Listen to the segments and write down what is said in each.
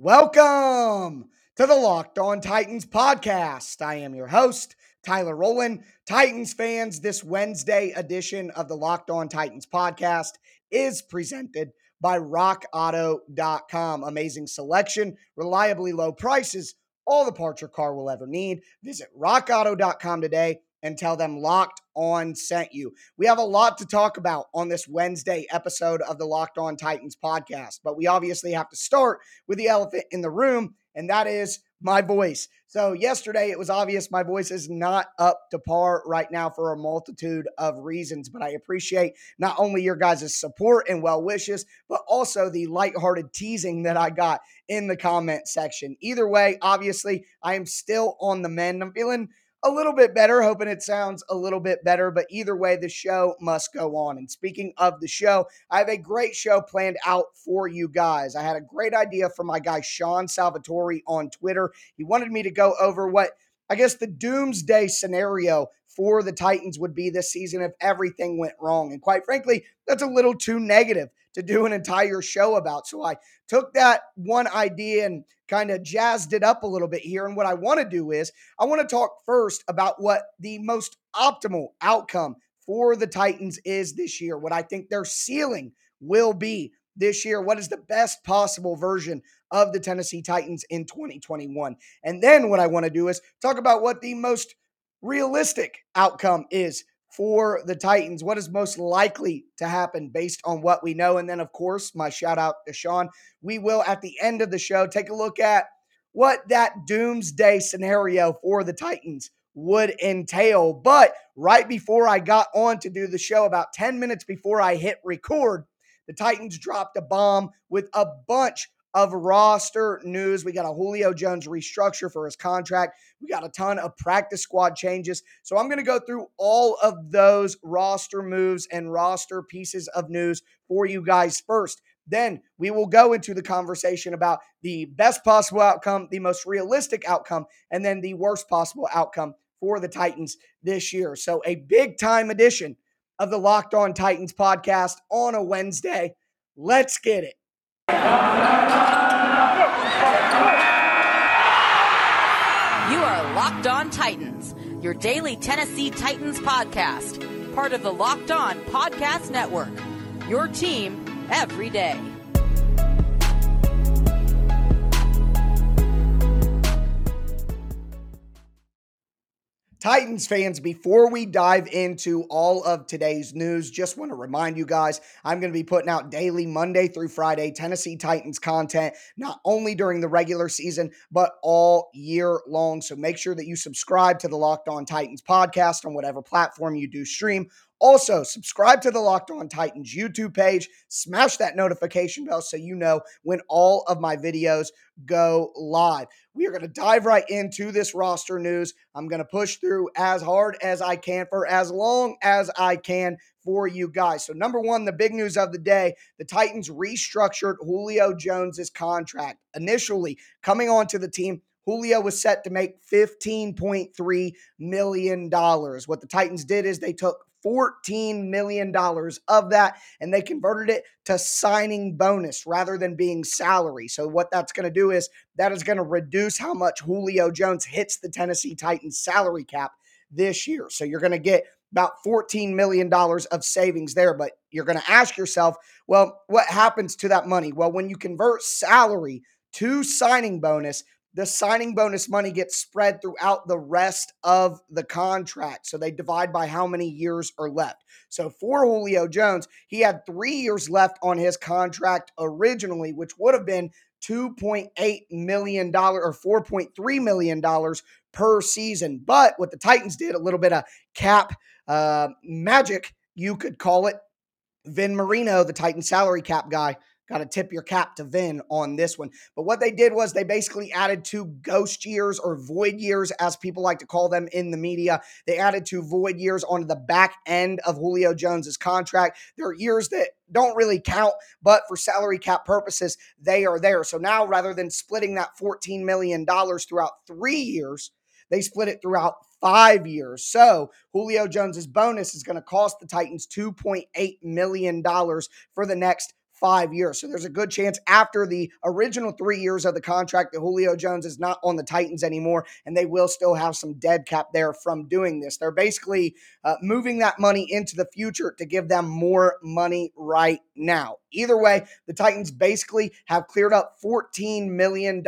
Welcome to the Locked On Titans podcast. I am your host, Tyler Rowland. Titans fans, this Wednesday edition of the Locked On Titans podcast is presented by rockauto.com. Amazing selection, reliably low prices, all the parts your car will ever need. Visit rockauto.com today and tell them Locked On sent you. We have a lot to talk about on this Wednesday episode of the Locked On Titans podcast, but we obviously have to start with the elephant in the room, and that is my voice. So, yesterday it was obvious my voice is not up to par right now for a multitude of reasons, but I appreciate not only your guys' support and well wishes, but also the lighthearted teasing that I got in the comment section. Either way, obviously, I am still on the mend. I'm feeling a little bit better, hoping it sounds a little bit better. But either way, the show must go on. And speaking of the show, I have a great show planned out for you guys. I had a great idea from my guy Sean Salvatore on Twitter. He wanted me to go over what I guess the doomsday scenario for the Titans would be this season if everything went wrong. And quite frankly, that's a little too negative to do an entire show about. So I took that one idea and kind of jazzed it up a little bit here. And what I want to do is I want to talk first about what the most optimal outcome for the Titans is this year, what I think their ceiling will be this year. What is the best possible version of the Tennessee Titans in 2021? And then what I want to do is talk about what the most realistic outcome is for the Titans? What is most likely to happen based on what we know? And then, of course, my shout out to Sean. We will, at the end of the show, take a look at what that doomsday scenario for the Titans would entail. But right before I got on to do the show, about 10 minutes before I hit record, the Titans dropped a bomb with a bunch of roster news. We got a Julio Jones restructure for his contract. We got a ton of practice squad changes. So I'm going to go through all of those roster moves and roster pieces of news for you guys first. Then we will go into the conversation about the best possible outcome, the most realistic outcome, and then the worst possible outcome for the Titans this year. So a big time edition of the Locked On Titans podcast on a Wednesday. Let's get it. You are Locked On Titans, your daily Tennessee Titans podcast, part of the Locked On Podcast Network. Your team every day. Titans fans, before we dive into all of today's news, just want to remind you guys I'm going to be putting out daily Monday through Friday Tennessee Titans content, not only during the regular season, but all year long. So make sure that you subscribe to the Locked On Titans podcast on whatever platform you do stream. Also, subscribe to the Locked On Titans YouTube page, smash that notification bell so you know when all of my videos go live. We are going to dive right into this roster news. I'm going to push through as hard as I can for as long as I can for you guys. So, number one, the big news of the day the Titans restructured Julio Jones's contract. Initially, coming onto the team, Julio was set to make $15.3 million. What the Titans did is they took $14 million of that, and they converted it to signing bonus rather than being salary. So, what that's going to do is that is going to reduce how much Julio Jones hits the Tennessee Titans salary cap this year. So, you're going to get about $14 million of savings there. But you're going to ask yourself, well, what happens to that money? Well, when you convert salary to signing bonus, the signing bonus money gets spread throughout the rest of the contract. So they divide by how many years are left. So for Julio Jones, he had three years left on his contract originally, which would have been $2.8 million or $4.3 million per season. But what the Titans did, a little bit of cap uh, magic, you could call it. Vin Marino, the Titan salary cap guy, Got to tip your cap to Vin on this one. But what they did was they basically added two ghost years or void years, as people like to call them in the media. They added two void years onto the back end of Julio Jones's contract. There are years that don't really count, but for salary cap purposes, they are there. So now rather than splitting that $14 million throughout three years, they split it throughout five years. So Julio Jones's bonus is going to cost the Titans $2.8 million for the next five years. So there's a good chance after the original three years of the contract that Julio Jones is not on the Titans anymore, and they will still have some dead cap there from doing this. They're basically uh, moving that money into the future to give them more money right now. Either way, the Titans basically have cleared up $14 million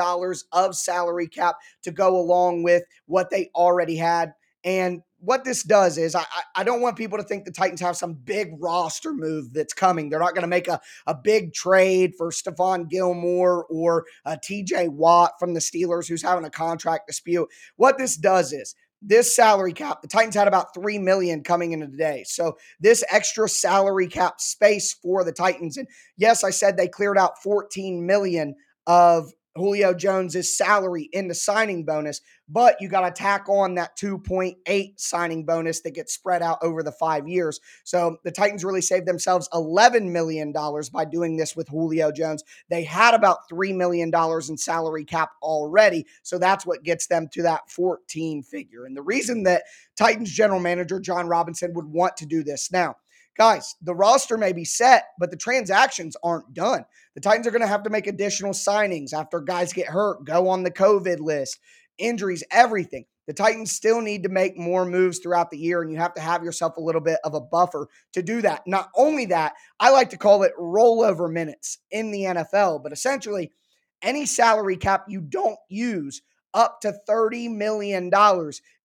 of salary cap to go along with what they already had. And what this does is I, I don't want people to think the Titans have some big roster move that's coming. They're not going to make a, a big trade for Stephon Gilmore or uh, TJ Watt from the Steelers, who's having a contract dispute. What this does is this salary cap, the Titans had about 3 million coming into today. So this extra salary cap space for the Titans. And yes, I said they cleared out 14 million of Julio Jones's salary in the signing bonus, but you got to tack on that 2.8 signing bonus that gets spread out over the five years. So the Titans really saved themselves $11 million by doing this with Julio Jones. They had about $3 million in salary cap already. So that's what gets them to that 14 figure. And the reason that Titans general manager Jon Robinson would want to do this now, guys, the roster may be set, but the transactions aren't done. The Titans are going to have to make additional signings after guys get hurt, go on the COVID list, injuries, everything. The Titans still need to make more moves throughout the year, and you have to have yourself a little bit of a buffer to do that. Not only that, I like to call it rollover minutes in the NFL, but essentially, any salary cap you don't use up to $30 million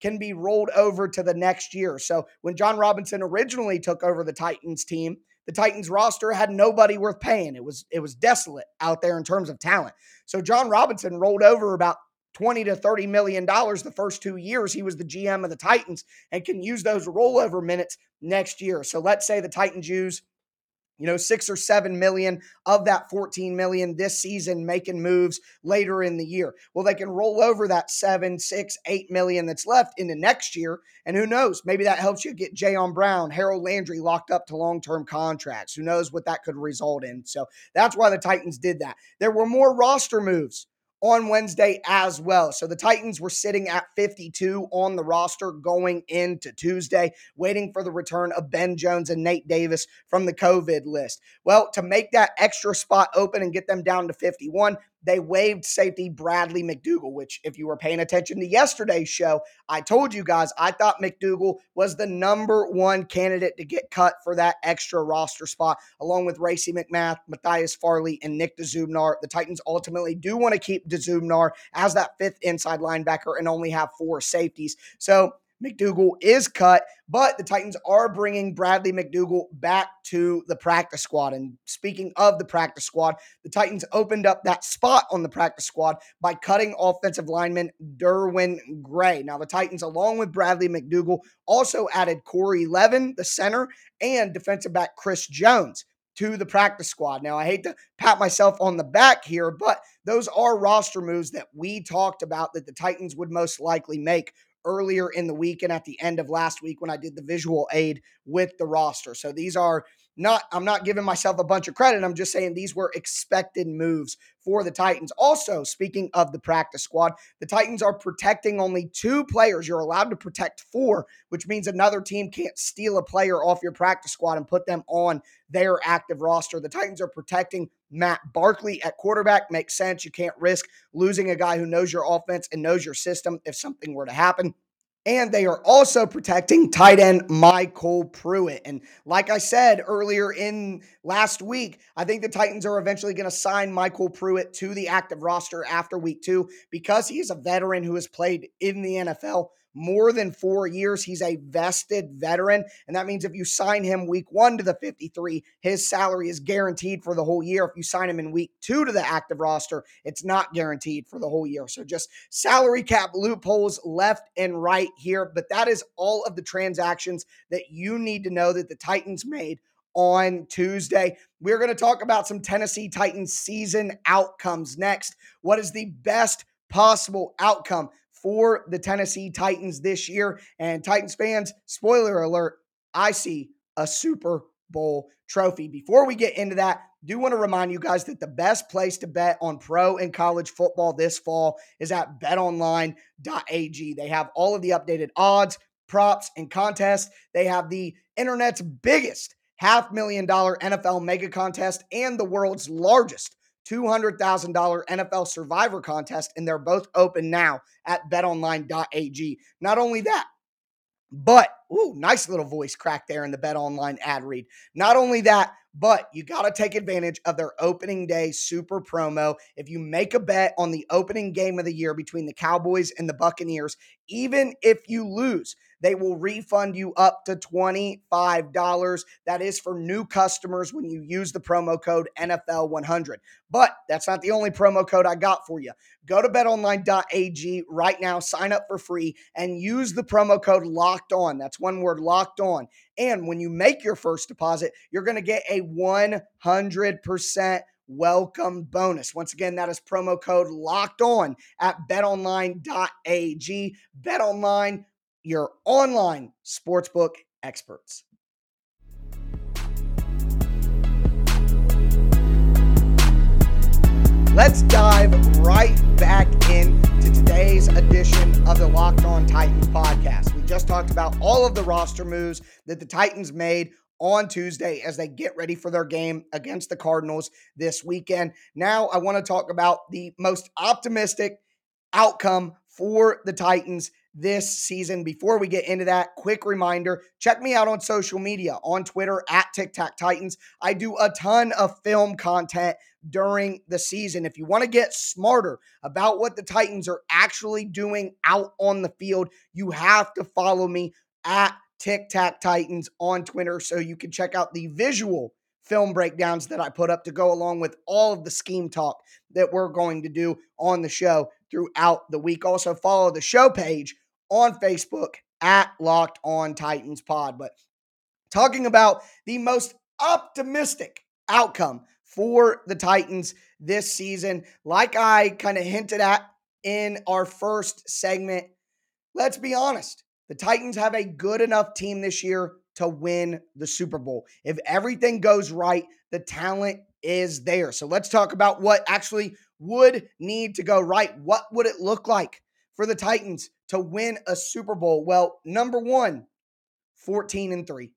can be rolled over to the next year. So when Jon Robinson originally took over the Titans team, the Titans roster had nobody worth paying. It was it was desolate out there in terms of talent. So Jon Robinson rolled over about 20 to 30 million dollars the first 2 years he was the GM of the Titans and can use those rollover minutes next year. So let's say the Titans use you know, six or seven million of that 14 million this season making moves later in the year. Well, they can roll over that seven, six, eight million that's left into next year. And who knows? Maybe that helps you get Jayon Brown, Harold Landry locked up to long term contracts. Who knows what that could result in? So that's why the Titans did that. There were more roster moves on Wednesday as well. So the Titans were sitting at 52 on the roster going into Tuesday, waiting for the return of Ben Jones and Nate Davis from the COVID list. Well, to make that extra spot open and get them down to 51, they waived safety Bradley McDougald, which, if you were paying attention to yesterday's show, I told you guys I thought McDougald was the number one candidate to get cut for that extra roster spot, along with Racey McMath, Matthias Farley, and Nick Dzubnar. The Titans ultimately do want to keep Dzubnar as that fifth inside linebacker and only have four safeties. So McDougald is cut, but the Titans are bringing Bradley McDougald back to the practice squad. And speaking of the practice squad, the Titans opened up that spot on the practice squad by cutting offensive lineman Derwin Gray. Now, the Titans, along with Bradley McDougald, also added Corey Levin, the center, and defensive back Chris Jones to the practice squad. Now, I hate to pat myself on the back here, but those are roster moves that we talked about that the Titans would most likely make earlier in the week and at the end of last week when I did the visual aid with the roster. So these are not, I'm not giving myself a bunch of credit. I'm just saying these were expected moves for the Titans. Also, speaking of the practice squad, the Titans are protecting only two players. You're allowed to protect four, which means another team can't steal a player off your practice squad and put them on their active roster. The Titans are protecting Matt Barkley at quarterback. Makes sense. You can't risk losing a guy who knows your offense and knows your system if something were to happen. And they are also protecting tight end MyCole Pruitt. And like I said earlier in last week, I think the Titans are eventually going to sign MyCole Pruitt to the active roster after week two because he is a veteran who has played in the NFL more than four years. He's a vested veteran. And that means if you sign him week one to the 53, his salary is guaranteed for the whole year. If you sign him in week two to the active roster, it's not guaranteed for the whole year. So just salary cap loopholes left and right here. But that is all of the transactions that you need to know that the Titans made on Tuesday. We're going to talk about some Tennessee Titans season outcomes next. What is the best possible outcome for the Tennessee Titans this year. And Titans fans, spoiler alert, I see a Super Bowl trophy. Before we get into that, do want to remind you guys that the best place to bet on pro and college football this fall is at betonline.ag. They have all of the updated odds, props, and contests. They have the internet's biggest half million dollar NFL mega contest, and the world's largest $200,000 NFL survivor contest. And they're both open now at betonline.ag. Not only that, but, ooh, nice little voice crack there in the Bet Online ad read. Not only that, but you got to take advantage of their opening day super promo. If you make a bet on the opening game of the year between the Cowboys and the Buccaneers, even if you lose, they will refund you up to $25. That is for new customers when you use the promo code NFL100. But that's not the only promo code I got for you. Go to betonline.ag right now, sign up for free, and use the promo code locked on. That's one word locked on. And when you make your first deposit, you're going to get a 100% welcome bonus. Once again, that is promo code locked on at betonline.ag. BetOnline, your online sportsbook experts. Let's dive right back into today's edition of the Locked On Titans podcast. We just talked about all of the roster moves that the Titans made on Tuesday as they get ready for their game against the Cardinals this weekend. Now, I want to talk about the most optimistic outcome for the Titans this season. Before we get into that, quick reminder check me out on social media on Twitter at Tic Tac Titans. I do a ton of film content during the season. If you want to get smarter about what the Titans are actually doing out on the field, you have to follow me at Tic Tac Titans on Twitter so you can check out the visual film breakdowns that I put up to go along with all of the scheme talk that we're going to do on the show throughout the week. Also, follow the show page on Facebook at Locked On Titans Pod. But talking about the most optimistic outcome for the Titans this season, like I kind of hinted at in our first segment, let's be honest. The Titans have a good enough team this year to win the Super Bowl. If everything goes right, the talent is there. So let's talk about what actually would need to go right. What would it look like for the Titans to win a Super Bowl? Well, number one, 14 and 3.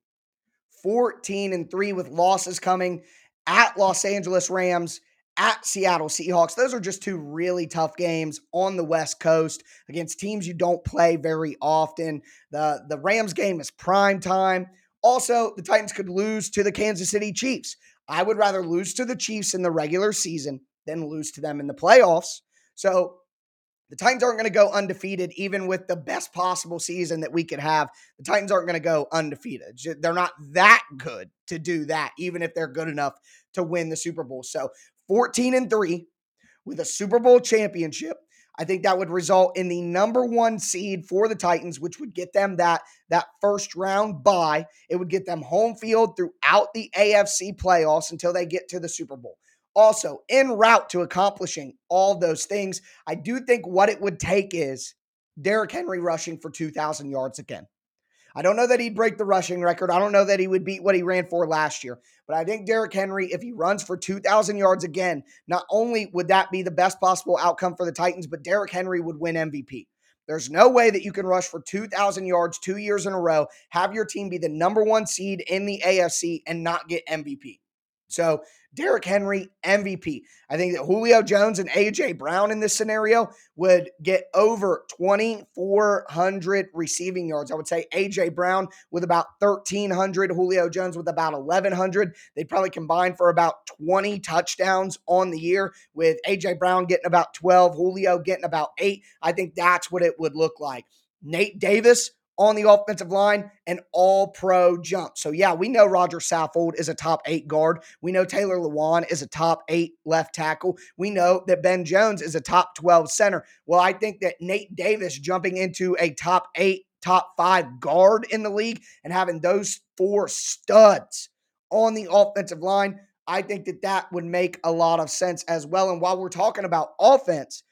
14 and 3 with losses coming at Los Angeles Rams, at Seattle Seahawks. Those are just two really tough games on the West Coast against teams you don't play very often. The, the Rams game is prime time. Also, the Titans could lose to the Kansas City Chiefs. I would rather lose to the Chiefs in the regular season than lose to them in the playoffs. So the Titans aren't going to go undefeated, even with the best possible season that we could have. The Titans aren't going to go undefeated. They're not that good to do that, even if they're good enough to win the Super Bowl. So 14 and 3 with a Super Bowl championship. I think that would result in the number one seed for the Titans, which would get them that, that first round bye. It would get them home field throughout the AFC playoffs until they get to the Super Bowl. Also, en route to accomplishing all those things, I do think what it would take is Derrick Henry rushing for 2,000 yards again. I don't know that he'd break the rushing record. I don't know that he would beat what he ran for last year. But I think Derrick Henry, if he runs for 2,000 yards again, not only would that be the best possible outcome for the Titans, but Derrick Henry would win MVP. There's no way that you can rush for 2,000 yards two years in a row, have your team be the number one seed in the AFC, and not get MVP. So Derrick Henry, MVP. I think that Julio Jones and AJ Brown in this scenario would get over 2,400 receiving yards. I would say AJ Brown with about 1,300, Julio Jones with about 1,100. They'd probably combine for about 20 touchdowns on the year, with AJ Brown getting about 12, Julio getting about eight. I think that's what it would look like. Nate Davis on the offensive line, an all pro jump. So, yeah, we know Roger Saffold is a top eight guard. We know Taylor Lewan is a top eight left tackle. We know that Ben Jones is a top 12 center. Well, I think that Nate Davis jumping into a top eight, top five guard in the league and having those four studs on the offensive line, I think that that would make a lot of sense as well. And while we're talking about offense,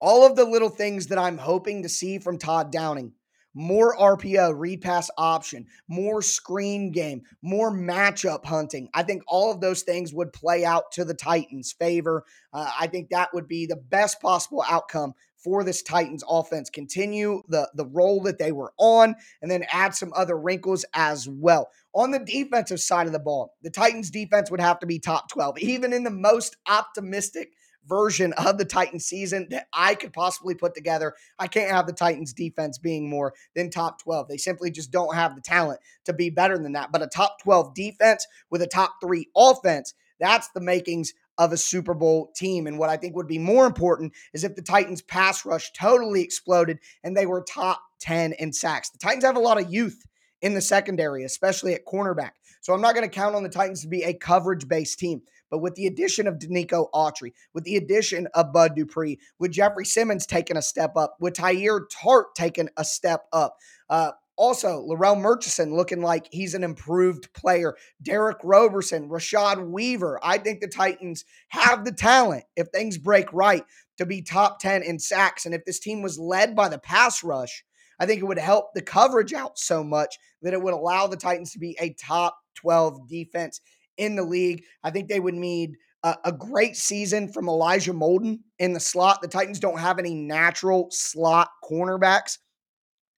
all of the little things that I'm hoping to see from Todd Downing more RPO, read pass option, more screen game, more matchup hunting. I think all of those things would play out to the Titans' favor. Uh, I think that would be the best possible outcome for this Titans offense. Continue the, the role that they were on and then add some other wrinkles as well. On the defensive side of the ball, the Titans defense would have to be top 12. Even in the most optimistic version of the Titans season that I could possibly put together. I can't have the Titans defense being more than top 12. They simply just don't have the talent to be better than that. But a top 12 defense with a top three offense, that's the makings of a Super Bowl team. And what I think would be more important is if the Titans pass rush totally exploded and they were top 10 in sacks. The Titans have a lot of youth in the secondary, especially at cornerback. So I'm not going to count on the Titans to be a coverage based team. But with the addition of Denico Autry, with the addition of Bud Dupree, with Jeffrey Simmons taking a step up, with Teair Tart taking a step up, uh, also, Larrell Murchison looking like he's an improved player. Derick Roberson, Rashad Weaver. I think the Titans have the talent, if things break right, to be top 10 in sacks. And if this team was led by the pass rush, I think it would help the coverage out so much that it would allow the Titans to be a top 12 defense in the league. I think they would need a, a great season from Elijah Molden in the slot. The Titans don't have any natural slot cornerbacks.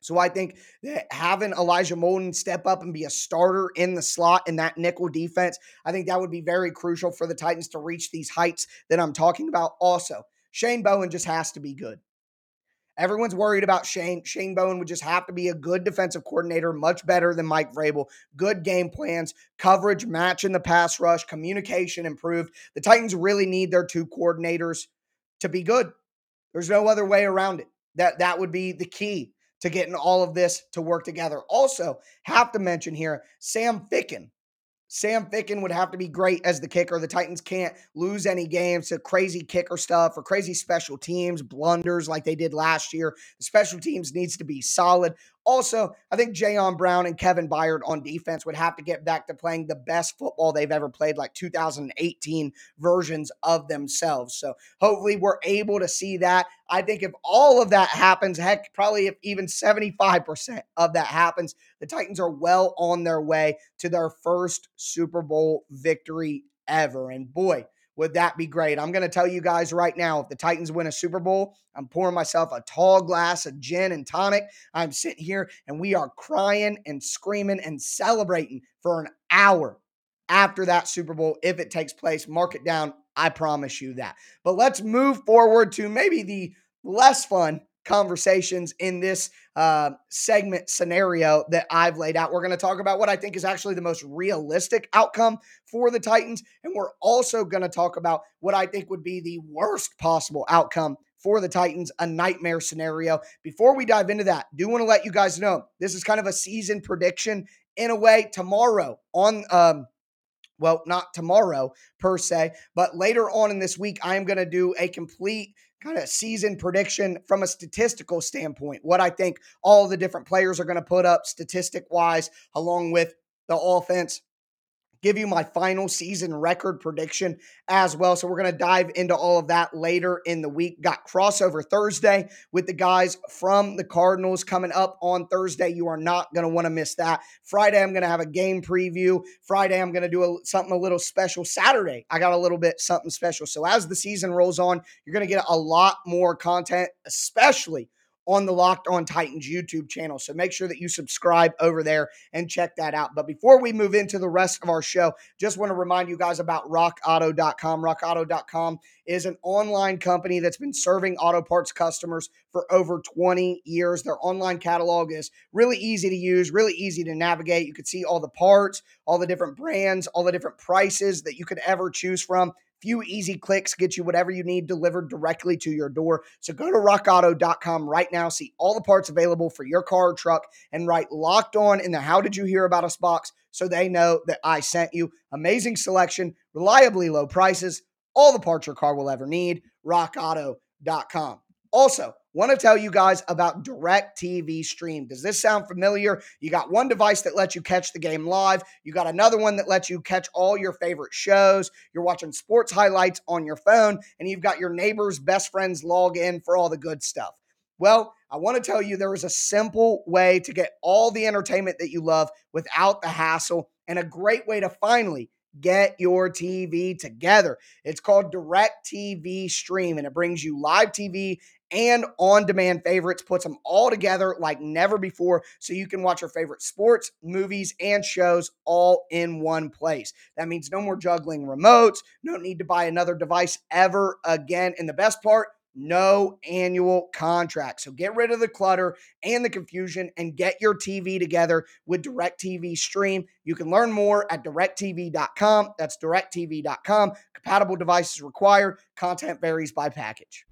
So I think that having Elijah Molden step up and be a starter in the slot in that nickel defense, I think that would be very crucial for the Titans to reach these heights that I'm talking about. Also, Shane Bowen just has to be good. Everyone's worried about Shane. Shane Bowen would just have to be a good defensive coordinator, much better than Mike Vrabel. Good game plans, coverage, match in the pass rush, communication improved. The Titans really need their two coordinators to be good. There's no other way around it. That that would be the key to getting all of this to work together. Also, have to mention here Sam Ficken Sam Ficken would have to be great as the kicker. The Titans can't lose any games to crazy kicker stuff or crazy special teams, blunders like they did last year. The special teams needs to be solid. Also, I think Jayon Brown and Kevin Byard on defense would have to get back to playing the best football they've ever played, like 2018 versions of themselves. So hopefully we're able to see that. I think if all of that happens, heck, probably if even 75% of that happens, the Titans are well on their way to their first Super Bowl victory ever. And boy, would that be great? I'm going to tell you guys right now if the Titans win a Super Bowl, I'm pouring myself a tall glass of gin and tonic. I'm sitting here and we are crying and screaming and celebrating for an hour after that Super Bowl if it takes place. Mark it down. I promise you that. But let's move forward to maybe the less fun conversations in this uh, segment scenario that I've laid out. We're going to talk about what I think is actually the most realistic outcome for the Titans. And we're also going to talk about what I think would be the worst possible outcome for the Titans, a nightmare scenario. Before we dive into that, do want to let you guys know this is kind of a season prediction in a way tomorrow on um, well, not tomorrow per se, but later on in this week, I am going to do a complete kind of season prediction from a statistical standpoint. What I think all the different players are going to put up statistic wise, along with the offense give you my final season record prediction as well. So we're going to dive into all of that later in the week. Got crossover Thursday with the guys from the Cardinals coming up on Thursday. You are not going to want to miss that. Friday, I'm going to have a game preview. Friday, I'm going to do a, something a little special. Saturday, I got a little bit something special. So as the season rolls on, you're going to get a lot more content, especially on the Locked On Titans YouTube channel. So make sure that you subscribe over there and check that out. But before we move into the rest of our show, just want to remind you guys about rockauto.com. Rockauto.com is an online company that's been serving auto parts customers for over 20 years. Their online catalog is really easy to use, really easy to navigate. You can see all the parts, all the different brands, all the different prices that you could ever choose from few easy clicks get you whatever you need delivered directly to your door. So go to rockauto.com right now, see all the parts available for your car or truck, and write locked on in the How Did You Hear About Us box so they know that I sent you. Amazing selection, reliably low prices, all the parts your car will ever need. RockAuto.com. Also, want to tell you guys about DirecTV Stream. Does this sound familiar? You got one device that lets you catch the game live, you got another one that lets you catch all your favorite shows. You're watching sports highlights on your phone, and you've got your neighbor's best friends log in for all the good stuff. Well, I want to tell you there is a simple way to get all the entertainment that you love without the hassle and a great way to finally get your TV together. It's called DirecTV Stream and it brings you live TV and on demand favorites, puts them all together like never before so you can watch your favorite sports, movies, and shows all in one place. That means no more juggling remotes, no need to buy another device ever again. And the best part, no annual contract. So get rid of the clutter and the confusion and get your TV together with DirecTV Stream. You can learn more at directv.com. That's directv.com. Compatible devices required. Content varies by package.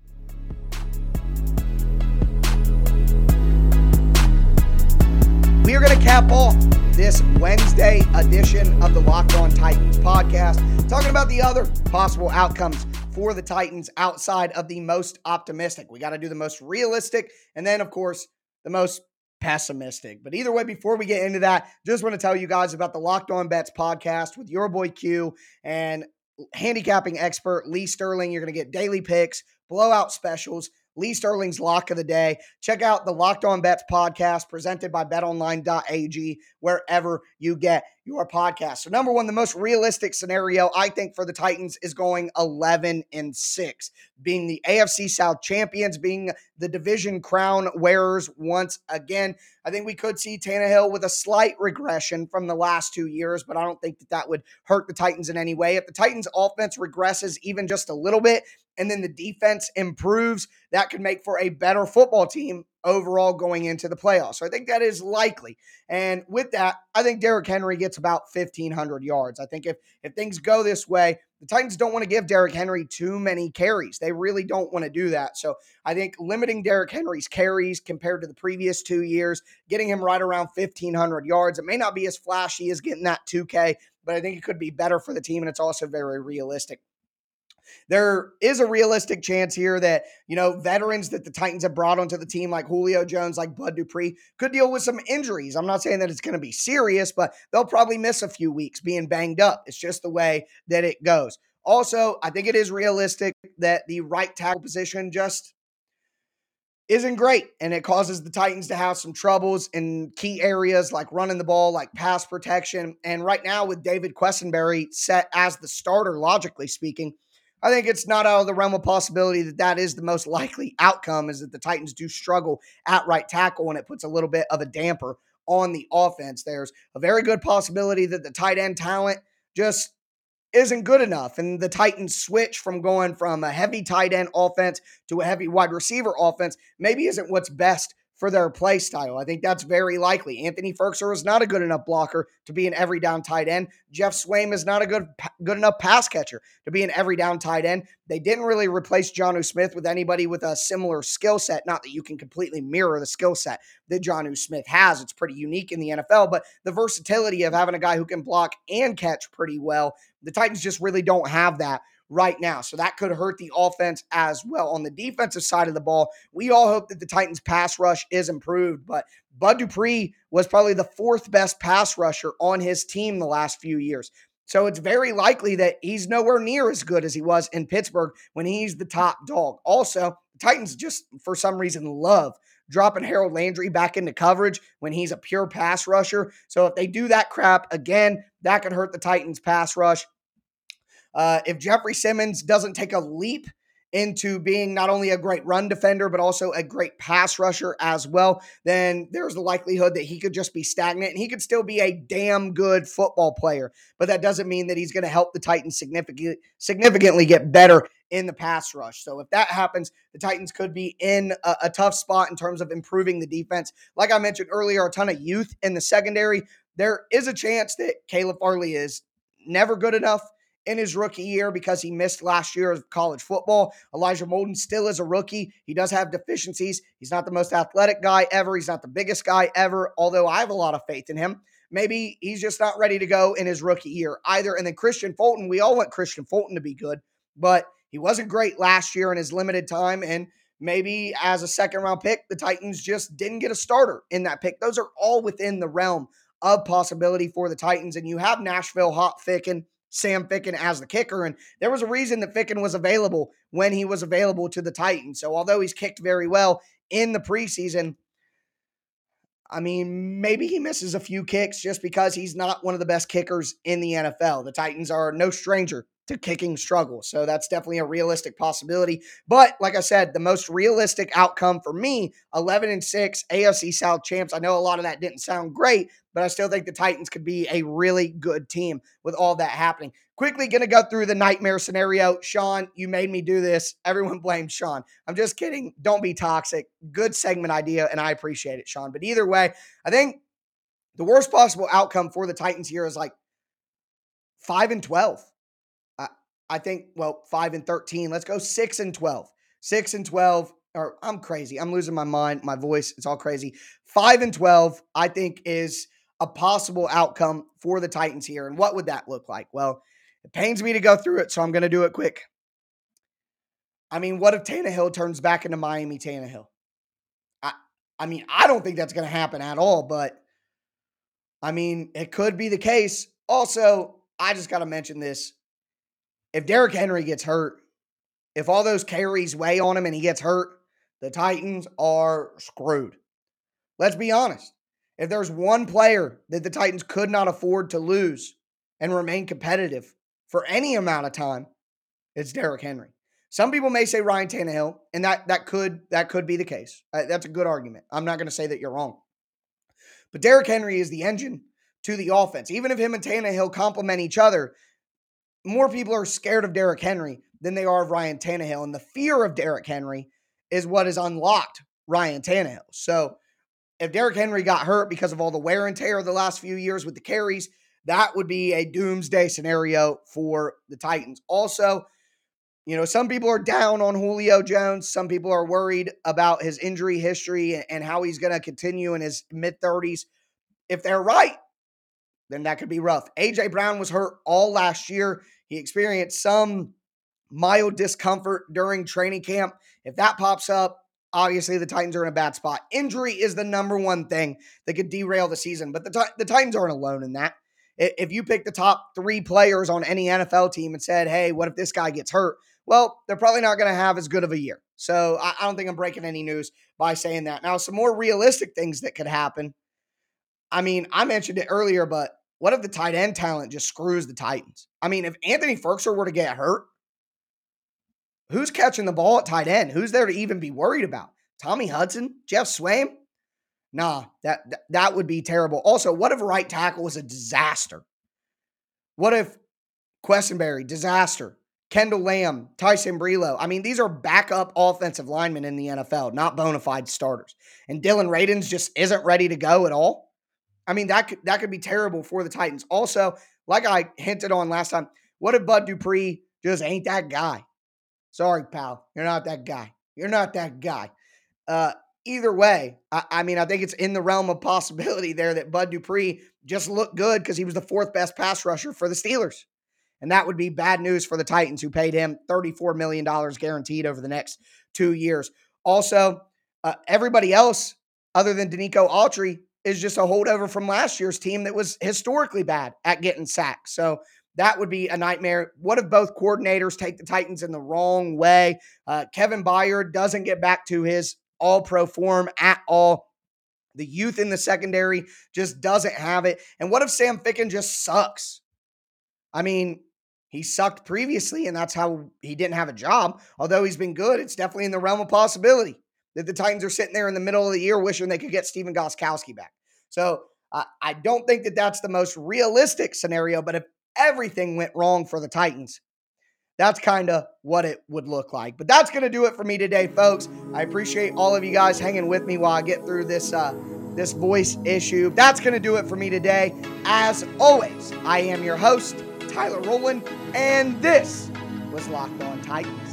We are going to cap off this Wednesday edition of the Locked On Titans podcast, talking about the other possible outcomes for the Titans outside of the most optimistic. We got to do the most realistic, and then, of course, the most pessimistic. But either way, before we get into that, just want to tell you guys about the Locked On Bets podcast with your boy Q and handicapping expert Lee Sterling. You're going to get daily picks, blowout specials Lee Sterling's lock of the day. Check out the Locked On Bets podcast presented by betonline.ag wherever you get your podcast. So, number one, the most realistic scenario I think for the Titans is going 11 and 6, being the AFC South champions, being the division crown wearers once again. I think we could see Tannehill with a slight regression from the last two years, but I don't think that that would hurt the Titans in any way. If the Titans' offense regresses even just a little bit, and then the defense improves, that could make for a better football team overall going into the playoffs. So I think that is likely. And with that, I think Derrick Henry gets about 1,500 yards. I think if, if things go this way, the Titans don't want to give Derrick Henry too many carries. They really don't want to do that. So I think limiting Derrick Henry's carries compared to the previous two years, getting him right around 1,500 yards, it may not be as flashy as getting that 2K, but I think it could be better for the team. And it's also very realistic. There is a realistic chance here that, you know, veterans that the Titans have brought onto the team, like Julio Jones, like Bud Dupree, could deal with some injuries. I'm not saying that it's going to be serious, but they'll probably miss a few weeks being banged up. It's just the way that it goes. Also, I think it is realistic that the right tackle position just isn't great and it causes the Titans to have some troubles in key areas like running the ball, like pass protection. And right now, with David Quessenberry set as the starter, logically speaking, I think it's not out of the realm of possibility that that is the most likely outcome is that the Titans do struggle at right tackle and it puts a little bit of a damper on the offense. There's a very good possibility that the tight end talent just isn't good enough. And the Titans switch from going from a heavy tight end offense to a heavy wide receiver offense maybe isn't what's best for their play style. I think that's very likely. Anthony Firkser is not a good enough blocker to be an every down tight end. Geoff Swaim is not a good good enough pass catcher to be an every down tight end. They didn't really replace Jonnu Smith with anybody with a similar skill set. Not that you can completely mirror the skill set that Jonnu Smith has. It's pretty unique in the NFL, but the versatility of having a guy who can block and catch pretty well, the Titans just really don't have that right now. So that could hurt the offense as well. On the defensive side of the ball, we all hope that the Titans' pass rush is improved, but Bud Dupree was probably the fourth best pass rusher on his team the last few years. So it's very likely that he's nowhere near as good as he was in Pittsburgh when he's the top dog. Also, the Titans just for some reason love dropping Harold Landry back into coverage when he's a pure pass rusher. So if they do that crap again, that could hurt the Titans pass rush. Uh, if Jeffrey Simmons doesn't take a leap into being not only a great run defender, but also a great pass rusher as well, then there's the likelihood that he could just be stagnant and he could still be a damn good football player. But that doesn't mean that he's going to help the Titans significantly, significantly get better in the pass rush. So if that happens, the Titans could be in a, a tough spot in terms of improving the defense. Like I mentioned earlier, a ton of youth in the secondary. There is a chance that Caleb Farley is never good enough in his rookie year because he missed last year of college football. Elijah Molden still is a rookie. He does have deficiencies. He's not the most athletic guy ever. He's not the biggest guy ever, although I have a lot of faith in him. Maybe he's just not ready to go in his rookie year either. And then Kristian Fulton, we all want Kristian Fulton to be good, but he wasn't great last year in his limited time. And maybe as a second round pick, the Titans just didn't get a starter in that pick. Those are all within the realm of possibility for the Titans. And you have Nashville hot Ficken Sam Ficken as the kicker. And there was a reason that Ficken was available when he was available to the Titans. So although he's kicked very well in the preseason, I mean, maybe he misses a few kicks just because he's not one of the best kickers in the NFL. The Titans are no stranger to kicking struggles. So that's definitely a realistic possibility. But like I said, the most realistic outcome for me, 11 and 6 AFC South champs. I know a lot of that didn't sound great, but I still think the Titans could be a really good team with all that happening. Quickly going to go through the nightmare scenario. Sean, you made me do this. Everyone blames Sean. I'm just kidding. Don't be toxic. Good segment idea, and I appreciate it, Sean. But either way, I think the worst possible outcome for the Titans here is like 5 and 12 I think, well, 5 and 13. Let's go 6 and 12. 6 and 12. Or I'm crazy. I'm losing my mind, my voice. It's all crazy. 5 and 12, I think, is a possible outcome for the Titans here. And what would that look like? Well, it pains me to go through it, so I'm going to do it quick. I mean, what if Tannehill turns back into Miami Tannehill? I, I mean, I don't think that's going to happen at all, but I mean, it could be the case. Also, I just got to mention this if Derrick Henry gets hurt, if all those carries weigh on him and he gets hurt, the Titans are screwed. Let's be honest. If there's one player that the Titans could not afford to lose and remain competitive for any amount of time, it's Derrick Henry. Some people may say Ryan Tannehill, and that that could that could be the case. Uh, that's a good argument. I'm not going to say that you're wrong. But Derrick Henry is the engine to the offense. Even if him and Tannehill complement each other, more people are scared of Derrick Henry than they are of Ryan Tannehill. And the fear of Derrick Henry is what has unlocked Ryan Tannehill. So if Derrick Henry got hurt because of all the wear and tear of the last few years with the carries, that would be a doomsday scenario for the Titans. Also, you know, some people are down on Julio Jones. Some people are worried about his injury history and how he's going to continue in his mid 30s. If they're right, then that could be rough. AJ Brown was hurt all last year. He experienced some mild discomfort during training camp. If that pops up, obviously the Titans are in a bad spot. Injury is the number one thing that could derail the season, but the, the Titans aren't alone in that. If you pick the top three players on any NFL team and said, hey, what if this guy gets hurt? Well, they're probably not going to have as good of a year. So I, I don't think I'm breaking any news by saying that. Now, some more realistic things that could happen. I mean, I mentioned it earlier, but what if the tight end talent just screws the Titans? I mean, if Anthony Firkser were to get hurt, who's catching the ball at tight end? Who's there to even be worried about? Tommy Hudson? Geoff Swaim? Nah, that, that would be terrible. Also, what if right tackle was a disaster? What if Quessenberry, disaster? Kendall Lamb, Ty Sambrailo. I mean, these are backup offensive linemen in the NFL, not bona fide starters. And Dillon Radunz just isn't ready to go at all. I mean, that could that could be terrible for the Titans. Also, like I hinted on last time, what if Bud Dupree just ain't that guy? Sorry, pal. You're not that guy. You're not that guy. Uh, either way, I, I, mean, I think it's in the realm of possibility there that Bud Dupree just looked good because he was the fourth best pass rusher for the Steelers. And that would be bad news for the Titans, who paid him $34 million guaranteed over the next two years. Also, uh, everybody else other than Denico Autry is just a holdover from last year's team that was historically bad at getting sacks. So that would be a nightmare. What if both coordinators take the Titans in the wrong way? Uh, Kevin Byard doesn't get back to his all pro form at all. The youth in the secondary just doesn't have it. And what if Sam Ficken just sucks? I mean, he sucked previously, and that's how he didn't have a job. Although he's been good, it's definitely in the realm of possibility that the Titans are sitting there in the middle of the year wishing they could get Stephen Gostkowski back. So uh, I don't think that that's the most realistic scenario, but if everything went wrong for the Titans, that's kind of what it would look like. But that's going to do it for me today, folks. I appreciate all of you guys hanging with me while I get through this uh, this voice issue. That's going to do it for me today. As always, I am your host, Tyler Rowland, and this was Locked On Titans.